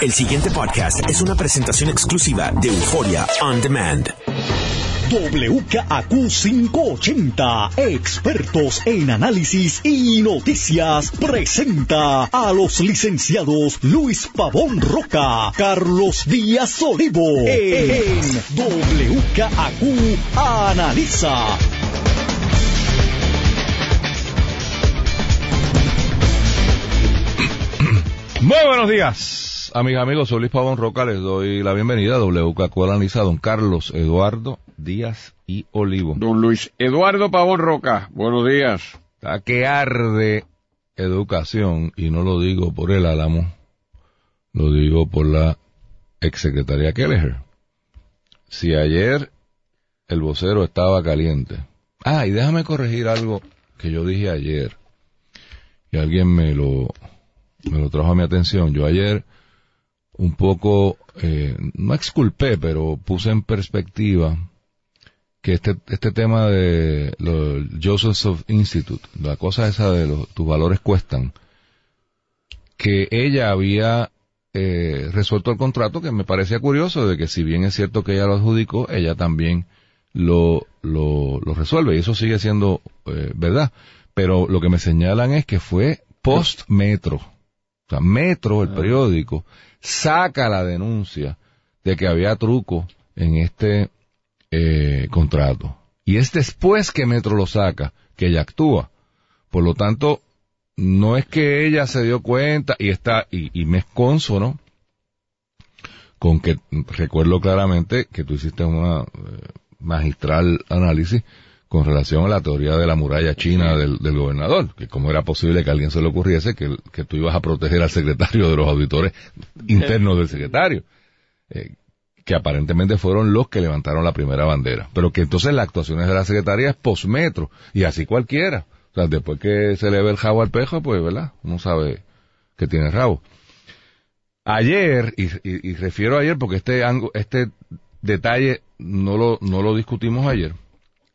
El siguiente podcast es una presentación exclusiva de Euforia On Demand. WKAQ 580, expertos en análisis y noticias, presenta a los licenciados Luis Pavón Roca, Carlos Díaz Olivo, en WKAQ Analiza. Muy buenos días, amigas amigos. Soy Luis Pavón Roca. Les doy la bienvenida a WKQ Analiza, don Carlos Eduardo Díaz y Olivo. Don Luis Eduardo Pavón Roca, buenos días. A que arde educación, y no lo digo por el álamo, lo digo por la exsecretaria Kelleher. Si ayer el vocero estaba caliente. Ah, y déjame corregir algo que yo dije ayer, y alguien me lo, me lo trajo a mi atención. Yo ayer un poco, eh, no exculpé, pero puse en perspectiva que este, este tema de los Joseph Institute, la cosa esa de los, tus valores cuestan, que ella había eh, resuelto el contrato, que me parecía curioso, de que si bien es cierto que ella lo adjudicó, ella también lo, lo, lo resuelve, y eso sigue siendo eh, verdad. Pero lo que me señalan es que fue post-metro. O sea, Metro, el periódico, saca la denuncia de que había truco en este eh, contrato. Y es después que Metro lo saca, que ella actúa. Por lo tanto, no es que ella se dio cuenta y está, y, y me es consono con que recuerdo claramente que tú hiciste una eh, magistral análisis con relación a la teoría de la muralla china del, del gobernador, que cómo era posible que a alguien se le ocurriese que, que tú ibas a proteger al secretario de los auditores internos del secretario. Eh, que aparentemente fueron los que levantaron la primera bandera. Pero que entonces las actuaciones de la secretaria es posmetro, y así cualquiera. O sea, después que se le ve el jabo al pejo, pues, ¿verdad? Uno sabe que tiene rabo. Ayer, y, y, y refiero a ayer porque este, este detalle no lo, no lo discutimos ayer,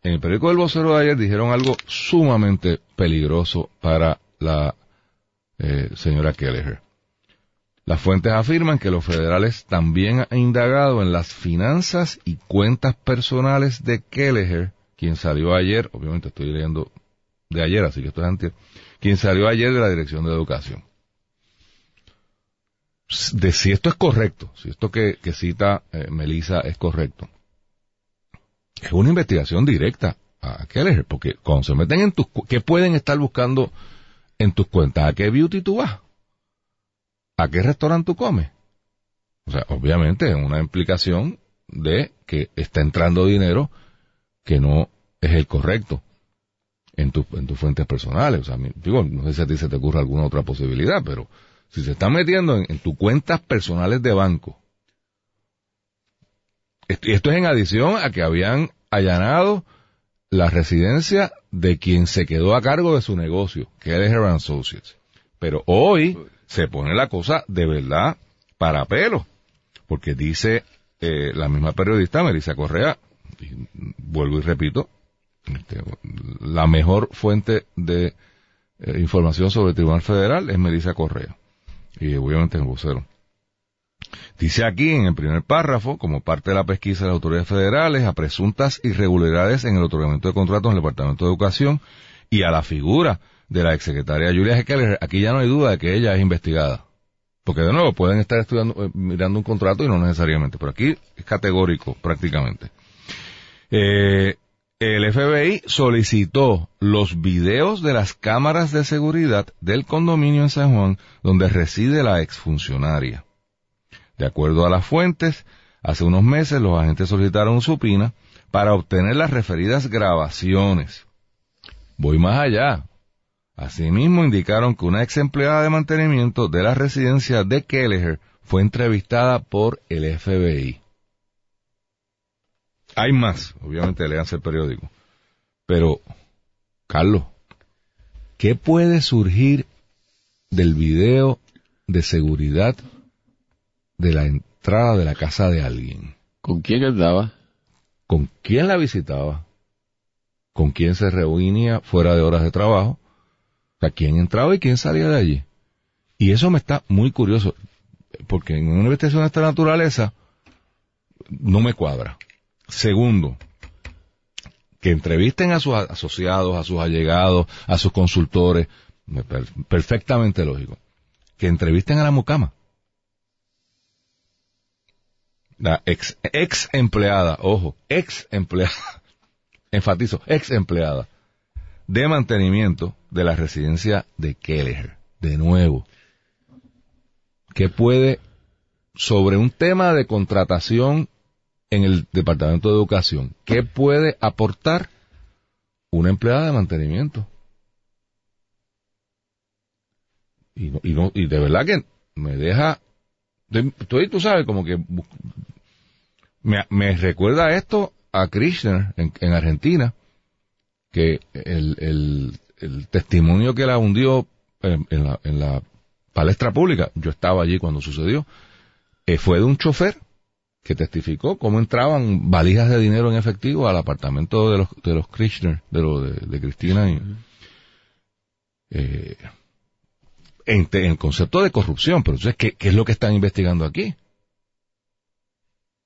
en el periódico del vocero de ayer dijeron algo sumamente peligroso para la eh, señora Kelleher. Las fuentes afirman que los federales también han indagado en las finanzas y cuentas personales de Kelleher, quien salió ayer, obviamente estoy leyendo de ayer, así que esto es antes, quien salió ayer de la Dirección de Educación. De si esto es correcto, si esto que, cita eh, Melissa es correcto, es una investigación directa a Kelleher, porque cuando se meten en tus, ¿qué pueden estar buscando en tus cuentas? ¿A qué beauty tú vas? ¿A qué restaurante tú comes? O sea, obviamente es una implicación de que está entrando dinero que no es el correcto en, tu, en tus fuentes personales. O sea, digo, no sé si a ti se te ocurre alguna otra posibilidad, pero si se está metiendo en, tus cuentas personales de banco, esto, esto es en adición a que habían allanado la residencia de quien se quedó a cargo de su negocio, que es Heron Associates. Pero hoy se pone la cosa de verdad para pelo, porque dice eh, la misma periodista Melissa Correa, y vuelvo y repito, este, la mejor fuente de eh, información sobre el Tribunal Federal es Melissa Correa, y obviamente es el vocero. Dice aquí en el primer párrafo, como parte de la pesquisa de las autoridades federales, a presuntas irregularidades en el otorgamiento de contratos en el Departamento de Educación y a la figura de la exsecretaria Julia Heckler, aquí ya no hay duda de que ella es investigada. Porque de nuevo, pueden estar estudiando, eh, mirando un contrato y no necesariamente, pero aquí es categórico prácticamente. Eh, el FBI solicitó los videos de las cámaras de seguridad del condominio en San Juan donde reside la exfuncionaria. De acuerdo a las fuentes, hace unos meses los agentes solicitaron supina para obtener las referidas grabaciones. Voy más allá. Asimismo indicaron que una ex empleada de mantenimiento de la residencia de Kelleher fue entrevistada por el FBI. Hay más, obviamente leanse el periódico. Pero, Carlos, ¿qué puede surgir del video de seguridad de la entrada de la casa de alguien? ¿Con quién andaba? ¿Con quién la visitaba? ¿Con quién se reunía fuera de horas de trabajo? Quién entraba y quién salía de allí. Y eso me está muy curioso. porque en una investigación de esta naturaleza no me cuadra. Segundo, que entrevisten a sus asociados, a sus allegados, a sus consultores, perfectamente lógico. Que entrevisten a la mucama. La ex, ex empleada, ojo, ex empleada, enfatizo, ex empleada de mantenimiento de la residencia de Keller. De nuevo, que puede, sobre un tema de contratación en el Departamento de Educación, ¿qué puede aportar una empleada de mantenimiento? Y, no, y, no, y de verdad que me deja, estoy, tú sabes, como que me, me recuerda esto a Krishner en Argentina, que el, el, testimonio que la hundió en, la, en la palestra pública, yo estaba allí cuando sucedió, eh, fue de un chofer que testificó cómo entraban valijas de dinero en efectivo al apartamento de los, de los Krishner, de, de, Cristina. Y, eh, en, el concepto de corrupción, pero entonces, ¿qué, ¿qué es lo que están investigando aquí?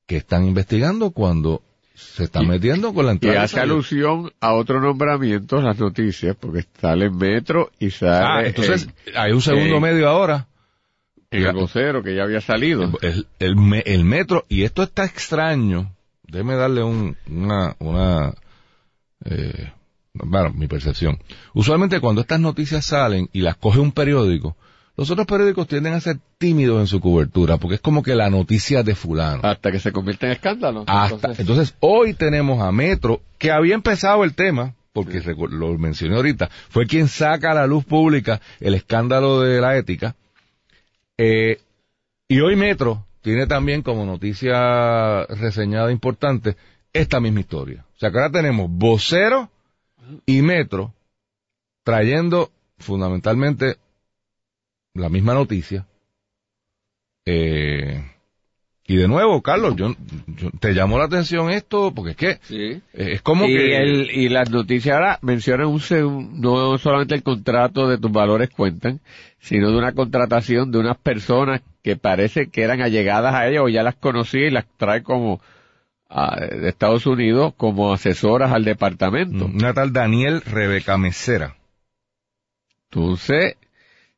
¿Qué están investigando cuando se están metiendo con la entrada. Y hace alusión a otro nombramiento las noticias, porque sale en Metro y sale. Ah, entonces hay un segundo medio ahora en el vocero que ya había salido. El, el, metro, y esto está extraño, déjeme darle un, una, una, eh, bueno, mi percepción. Usualmente cuando estas noticias salen y las coge un periódico, los otros periódicos tienden a ser tímidos en su cobertura, porque es como que la noticia de fulano. Hasta que se convierte en escándalo. Hasta, entonces, hoy tenemos a Metro, que había empezado el tema, porque lo mencioné ahorita, fue quien saca a la luz pública el escándalo de la ética, eh, y hoy Metro tiene también como noticia reseñada importante esta misma historia. O sea que ahora tenemos vocero y Metro trayendo fundamentalmente la misma noticia. Eh, y de nuevo, Carlos, yo, te llamó la atención esto porque es que sí. es como y que el, y las noticias ahora mencionan un no solamente el contrato de tus valores cuentan, sino de una contratación de unas personas que parece que eran allegadas a ella o ya las conocía y las trae como de Estados Unidos como asesoras al departamento. Una tal Daniel Rebeca Mesera. Entonces,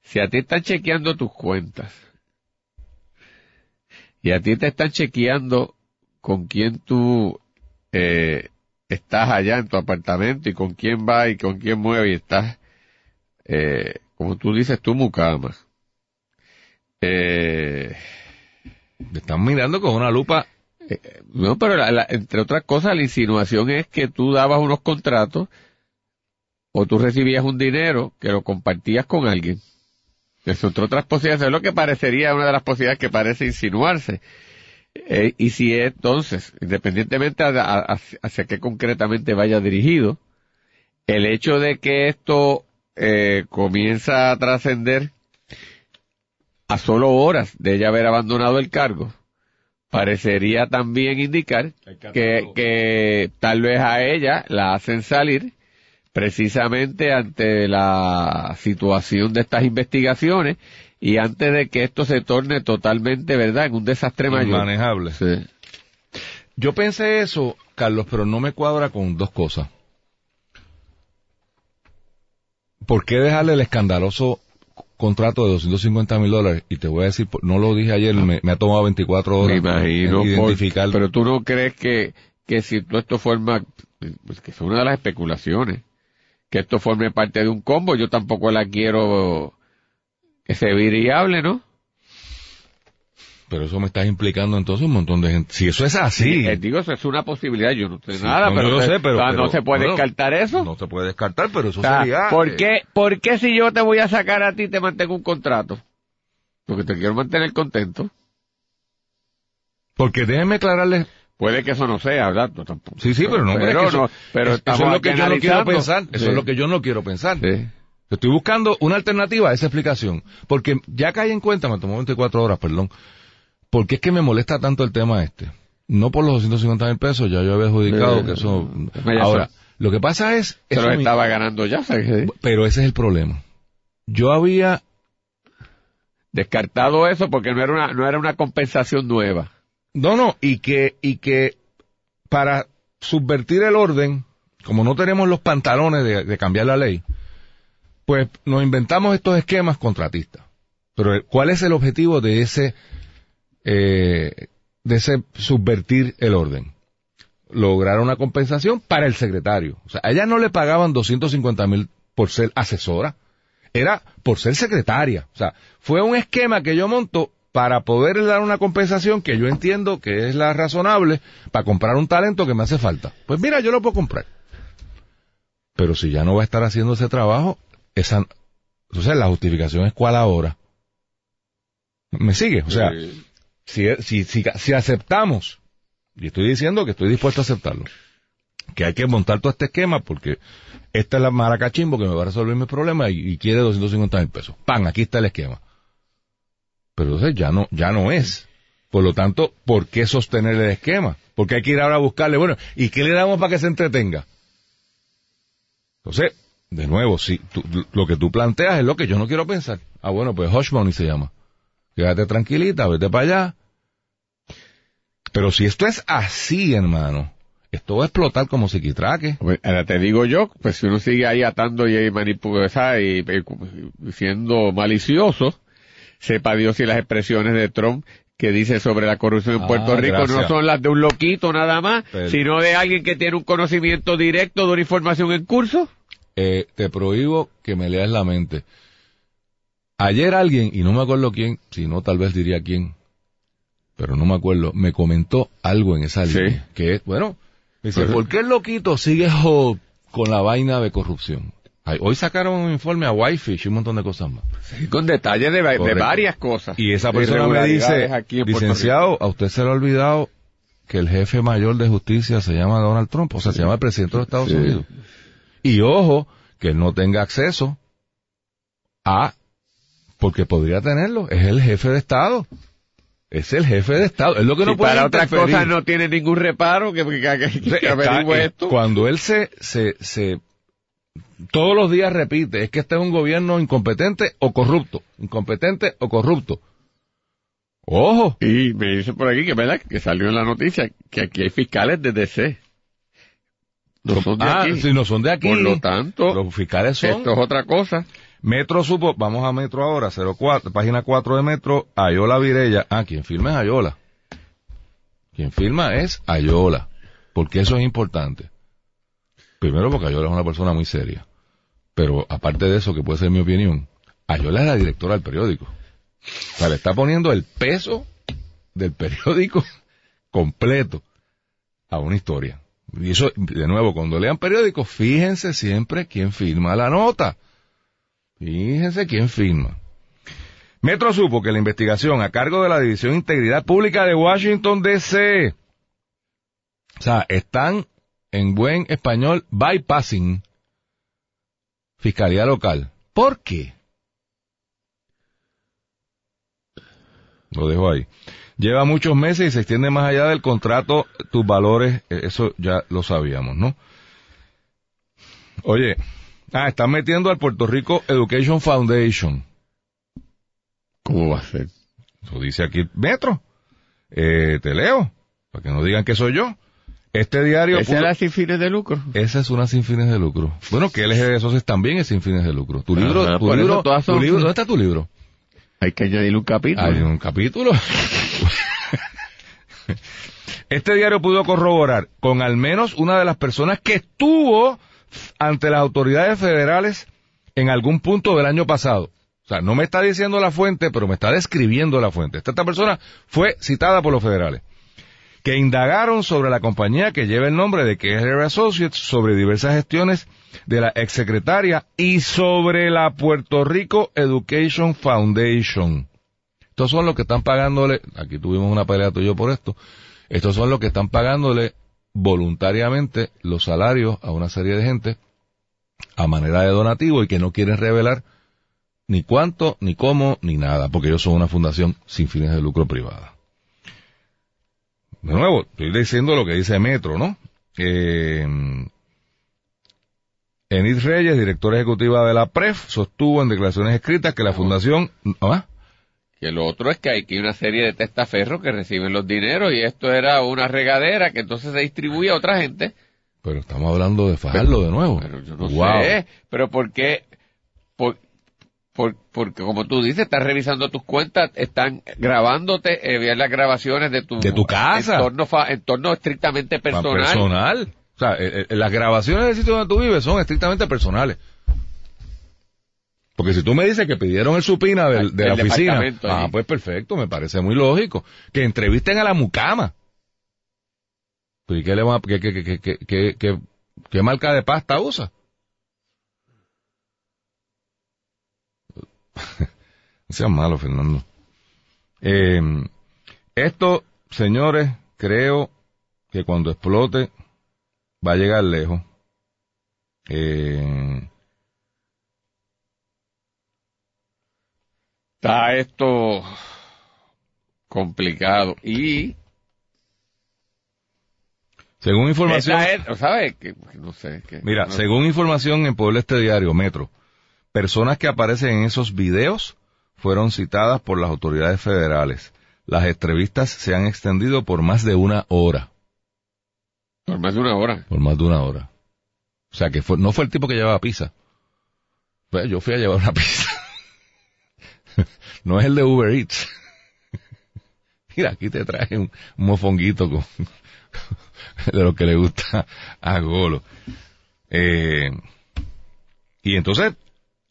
si a ti están chequeando tus cuentas, y a ti te están chequeando con quién tú eh, estás allá en tu apartamento y con quién va y con quién mueve y estás, eh, como tú dices, tú mucama. Eh, te están mirando con una lupa. Eh, no, pero entre otras cosas la insinuación es que tú dabas unos contratos o tú recibías un dinero que lo compartías con alguien. Es otras posibilidades, es lo que parecería una de las posibilidades que parece insinuarse. Eh, y si entonces, independientemente hacia qué concretamente vaya dirigido, el hecho de que esto eh, comienza a trascender a solo horas de ella haber abandonado el cargo, parecería también indicar que, que tal vez a ella la hacen salir precisamente ante la situación de estas investigaciones y antes de que esto se torne totalmente, ¿verdad?, en un desastre mayor. Manejable. Sí. Yo pensé eso, Carlos, pero no me cuadra con dos cosas. ¿Por qué dejarle el escandaloso contrato de 250 mil dólares? Y te voy a decir, no lo dije ayer, me, ha tomado 24 horas. Me imagino, identificar. pero tú no crees que, que si todo esto forma, pues que es una de las especulaciones, que esto forme parte de un combo. Yo tampoco la quiero que se viable, ¿no? Pero eso me está implicando entonces un montón de gente. Si eso es así. Eh, digo, eso es una posibilidad. Yo no sé nada, pero, sé, pero, no se puede descartar eso. No se puede descartar, pero eso sería. ¿por, eh, qué, ¿Por qué si yo te voy a sacar a ti te mantengo un contrato? Porque te quiero mantener contento. Porque déjeme aclararle Puede que eso no sea, ¿verdad? tampoco. Sí, sí, pero no. Pero, eso, pero eso es lo que yo no quiero pensar. Eso es lo que yo no quiero pensar. Estoy buscando una alternativa a esa explicación. Porque ya caí en cuenta, me tomó 24 horas, perdón. Porque es que me molesta tanto el tema este. No por los 250 mil pesos, ya yo había adjudicado que eso... Ahora, lo que pasa es... Se lo estaba ganando ya, Pero ese es el problema. Yo había Descartado eso porque no era una, no era una compensación nueva. No, no, y que, y que para subvertir el orden, como no tenemos los pantalones de, cambiar la ley, pues nos inventamos estos esquemas contratistas. Pero ¿cuál es el objetivo de ese, eh, de ese subvertir el orden? Lograr una compensación para el secretario. O sea, a ella no le pagaban 250 mil por ser asesora, era por ser secretaria. O sea, fue un esquema que yo monto para poder dar una compensación que yo entiendo que es la razonable para comprar un talento que me hace falta. Pues mira, yo lo puedo comprar. Pero si ya no va a estar haciendo ese trabajo, esa, entonces la justificación es cuál ahora. ¿Me sigue? O sea, si, si, si, si aceptamos, y estoy diciendo que estoy dispuesto a aceptarlo, que hay que montar todo este esquema porque esta es la maracachimbo que me va a resolver mi problema y, y quiere 250 mil pesos. ¡Pam! Aquí está el esquema. Pero entonces ya no, ya no es. Por lo tanto, ¿por qué sostener el esquema? Porque hay que ir ahora a buscarle, bueno, ¿y qué le damos para que se entretenga? Entonces, de nuevo, si lo que tú planteas es lo que yo no quiero pensar. Ah, bueno, pues Hush se llama. Quédate tranquilita, vete para allá. Pero si esto es así, hermano, esto va a explotar como psiquitraque. Ahora te digo yo, pues si uno sigue ahí atando y manipulando y siendo malicioso, sepa Dios si las expresiones de Trump que dice sobre la corrupción en Ah, Puerto Rico no son las de un loquito nada más, Pero- sino de alguien que tiene un conocimiento directo de una información en curso. Eh, te prohíbo que me leas la mente. Ayer alguien, y no me acuerdo quién, si no tal vez diría quién, pero no me acuerdo, me comentó algo en esa Sí. línea, que es, bueno, me dice, Pero- ¿por qué el loquito sigue con la vaina de corrupción? Hoy sacaron un informe a Whitefish y un montón de cosas más. Con detalles de, varias cosas. Y esa persona me dice, aquí licenciado, a usted se le ha olvidado que el jefe mayor de justicia se llama Donald Trump, o sea, se llama el presidente de los Estados Sí. Unidos. Y ojo, que él no tenga acceso a, porque podría tenerlo, es el jefe de Estado. Es el jefe de Estado, es lo que no puede para otras cosas no tiene ningún reparo que, que, que- que Está- esto. Cuando él se, se, se, todos los días repite, es que este es un gobierno incompetente o corrupto, incompetente o corrupto. Ojo, Y me dice por aquí que verdad que salió en la noticia que aquí hay fiscales de DC. No son de ah, aquí. si no son de aquí, Por lo tanto, los fiscales son. esto es otra cosa. Metro supo, vamos a Metro ahora, 04, página 4 de Metro, Ayola Virella. Ah, quien firma es Ayola. Quien firma es Ayola. Porque eso es importante. Primero porque Ayola es una persona muy seria. Pero aparte de eso, que puede ser mi opinión, Ayola es la directora del periódico. O sea, le está poniendo el peso del periódico completo a una historia. Y eso, de nuevo, cuando lean periódicos, fíjense siempre quién firma la nota. Fíjense quién firma. Metro supo que la investigación a cargo de la División de Integridad Pública de Washington DC, o sea, están en buen español bypassing Fiscalía Local. ¿Por qué? Lo dejo ahí. Lleva muchos meses y se extiende más allá del contrato, tus valores, eh, eso ya lo sabíamos, ¿no? Oye, ah, están metiendo al Puerto Rico Education Foundation. ¿Cómo va a ser? Eso dice aquí Metro. Eh, te leo, para que no digan que soy yo. Este diario... Esa era sin fines de lucro. Esa es una sin fines de lucro. Bueno, que LG de Socios también es sin fines de lucro. Tu libro, tu libro, todas tu libro, ¿dónde está tu libro? Hay que añadirle un capítulo. Hay un capítulo. Este diario pudo corroborar con al menos una de las personas que estuvo ante las autoridades federales en algún punto del año pasado. O sea, no me está diciendo la fuente, pero me está describiendo la fuente. Esta, esta persona fue citada por los federales, que indagaron sobre la compañía que lleva el nombre de KLR Associates, sobre diversas gestiones de la exsecretaria y sobre la Puerto Rico Education Foundation. Estos son los que están pagándole, aquí tuvimos una pelea tú y yo por esto, estos son los que están pagándole voluntariamente los salarios a una serie de gente a manera de donativo y que no quieren revelar ni cuánto, ni cómo, ni nada, porque ellos son una fundación sin fines de lucro privada. De nuevo, estoy diciendo lo que dice Metro, ¿no? Eh, Enid Reyes, directora ejecutiva de la PREF, sostuvo en declaraciones escritas que la fundación, ¿ah? que lo otro es que hay que una serie de testaferros que reciben los dineros y esto era una regadera que entonces se distribuye a otra gente. Pero estamos hablando de Fajardo de nuevo. Pero yo no Wow. sé, pero ¿por qué? Por, por- porque como tú dices, estás revisando tus cuentas, están grabándote, eh, ver las grabaciones de tu, De tu casa. entorno, fa- entorno estrictamente personal. personal. O sea, eh, eh, las grabaciones del sitio donde tú vives son estrictamente personales. Porque si tú me dices que pidieron el supina del- de la oficina, ah, pues perfecto, me parece muy lógico. Que entrevisten a la mucama. Pues, ¿y qué, le va- qué, qué, qué, qué, qué, qué- qué- qué marca de pasta usa? No seas malo, Fernando. Eh, esto, señores, creo que cuando explote va a llegar lejos. Eh, Está esto complicado y según información, ¿sabes? Que, que no sé. Que, mira, no- según información en Pueblo Este Diario, Metro, personas que aparecen en esos videos fueron citadas por las autoridades federales. Las entrevistas se han extendido por más de una hora. por más de una hora. Por más de una hora. O sea que fue, no fue el tipo que llevaba pizza. Pues yo fui a llevar una pizza. no es el de Uber Eats. Mira, aquí te traje un, un mofonguito con, de lo que le gusta a Golo. Eh, y entonces,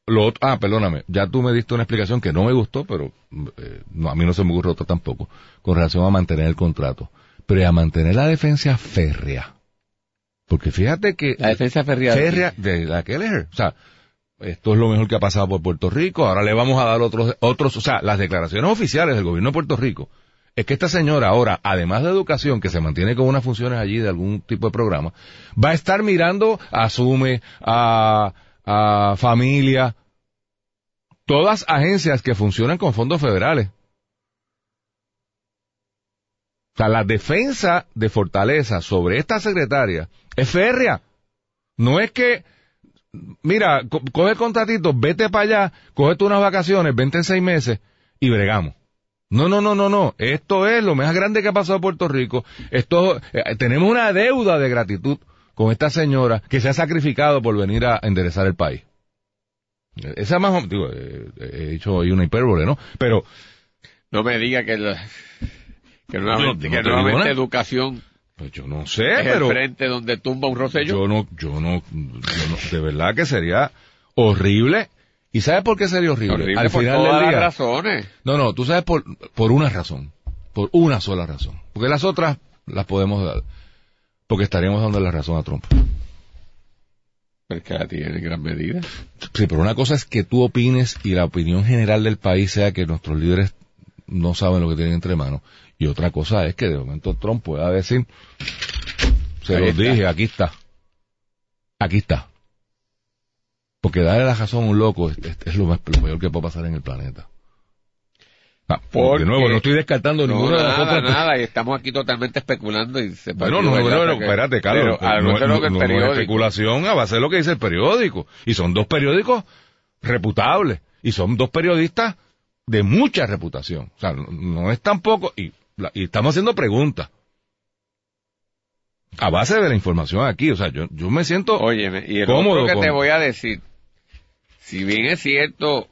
lo otro, ah, perdóname, ya tú me diste una explicación que no me gustó, pero eh, no, a mí no se me ocurrió otra tampoco, con relación a mantener el contrato. Pero a mantener la defensa férrea. Porque fíjate que La defensa férrea. férrea de la Kelleher. O sea, esto es lo mejor que ha pasado por Puerto Rico, ahora le vamos a dar otros, otros, o sea, las declaraciones oficiales del gobierno de Puerto Rico, es que esta señora ahora, además de educación, que se mantiene con unas funciones allí de algún tipo de programa, va a estar mirando Asume, a, a Familia, todas agencias que funcionan con fondos federales. O sea, la defensa de Fortaleza sobre esta secretaria es férrea. No es que, mira, co- coge el contratito, vete para allá, cógete unas vacaciones, vente en seis meses y bregamos. No, no, no, no, no. Esto es lo más grande que ha pasado en Puerto Rico. Esto, eh, tenemos una deuda de gratitud con esta señora que se ha sacrificado por venir a enderezar el país. Eh, Esa más, digo, eh, he hecho ahí una hipérbole, ¿no? Pero, No me diga que, la- que nuevamente, no que te nuevamente educación pues yo no sé, es pero... el frente donde tumba un rosello. Yo no, yo no, yo no, de verdad que sería horrible. ¿Y sabes por qué sería horrible? Horrible Al por final todas del las razones. No, no, tú sabes por, por una razón. Por una sola razón. Porque las otras las podemos dar. Porque estaríamos dando la razón a Trump. Porque la tiene en gran medida. Sí, pero una cosa es que tú opines y la opinión general del país sea que nuestros líderes no saben lo que tienen entre manos. Y otra cosa es que de momento Trump pueda decir, se los dije, aquí está. Aquí está. Porque darle la razón a un loco es, es- es lo, más, lo peor que puede pasar en el planeta. Porque- de nuevo, no estoy descartando No, ninguna de las nada, otras. nada, y estamos aquí totalmente especulando y se Bueno, no, no, no, espérate, Carlos. Pero, no, no- es especulación a base de lo que dice el periódico. Y son dos periódicos reputables. Y son dos periodistas de mucha reputación. O sea, no, es tampoco... Y, y estamos haciendo preguntas. A base de la información aquí. O sea, yo, yo me siento... Óyeme, y el Cómodo otro que con- te voy a decir, si bien es cierto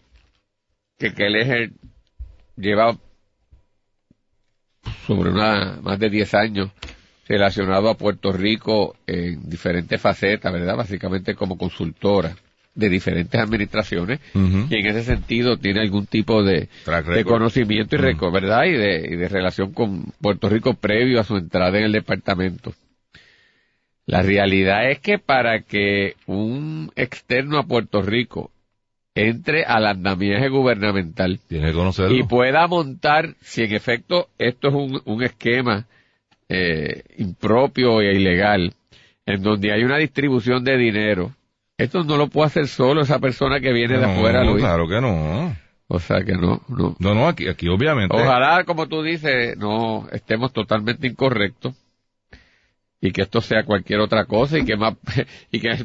que Kelleher lleva sobre una, más de 10 años relacionado a Puerto Rico en diferentes facetas, ¿verdad? Básicamente como consultora de diferentes administraciones Ujú. y en ese sentido tiene algún tipo de, de conocimiento y récord, ¿verdad? Y de, y de relación con Puerto Rico previo a su entrada en el departamento. La realidad es que para que un externo a Puerto Rico entre al andamiaje gubernamental Tiene que conocerlo. y pueda montar, si en efecto esto es un, un esquema eh, impropio e ilegal, en donde hay una distribución de dinero, esto no lo puede hacer solo esa persona que viene de No, afuera, Luis. claro que no. O sea que no, no. No, no, aquí, aquí obviamente... Ojalá, como tú dices, no estemos totalmente incorrectos y que esto sea cualquier otra cosa y que más y que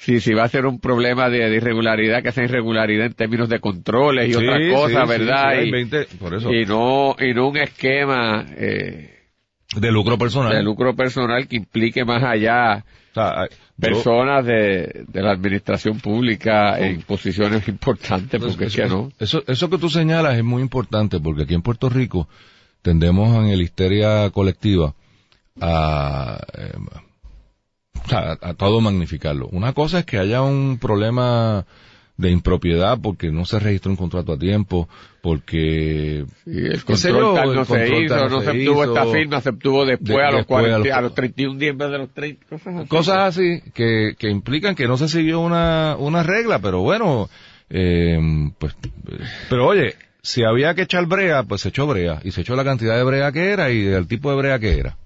si, si va a ser un problema de, irregularidad, que sea irregularidad en términos de controles y otra cosa, ¿verdad? y, por eso. y, no, y no un esquema eh, de lucro personal. De lucro personal que implique más allá personas de, de, la administración pública en posiciones importantes, porque eso, es que no. Eso, eso que tú señalas es muy importante, porque aquí en Puerto Rico tendemos en el histeria colectiva a, eh, a, todo magnificarlo. Una cosa es que haya un problema de impropiedad porque no se registró un contrato a tiempo, porque el control tal no se hizo, no se, obtuvo esta firma, se obtuvo después, a, los 40, a, los, 31 días de los 30, cosas así. Cosas así que, que implican que no se siguió una, una regla, pero bueno, eh, pues, pero oye, si había que echar brea, pues se echó brea, y se echó la cantidad de brea que era y el tipo de brea que era.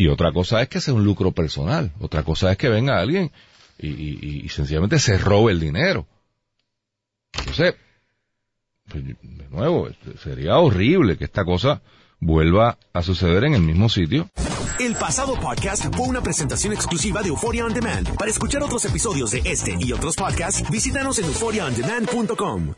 Y otra cosa es que sea un lucro personal, otra cosa es que venga alguien y, sencillamente se robe el dinero. Entonces, pues, de nuevo, este, sería horrible que esta cosa vuelva a suceder en el mismo sitio. El pasado podcast fue una presentación exclusiva de Euphoria On Demand. Para escuchar otros episodios de este y otros podcasts, visítanos en euphoriaondemand.com.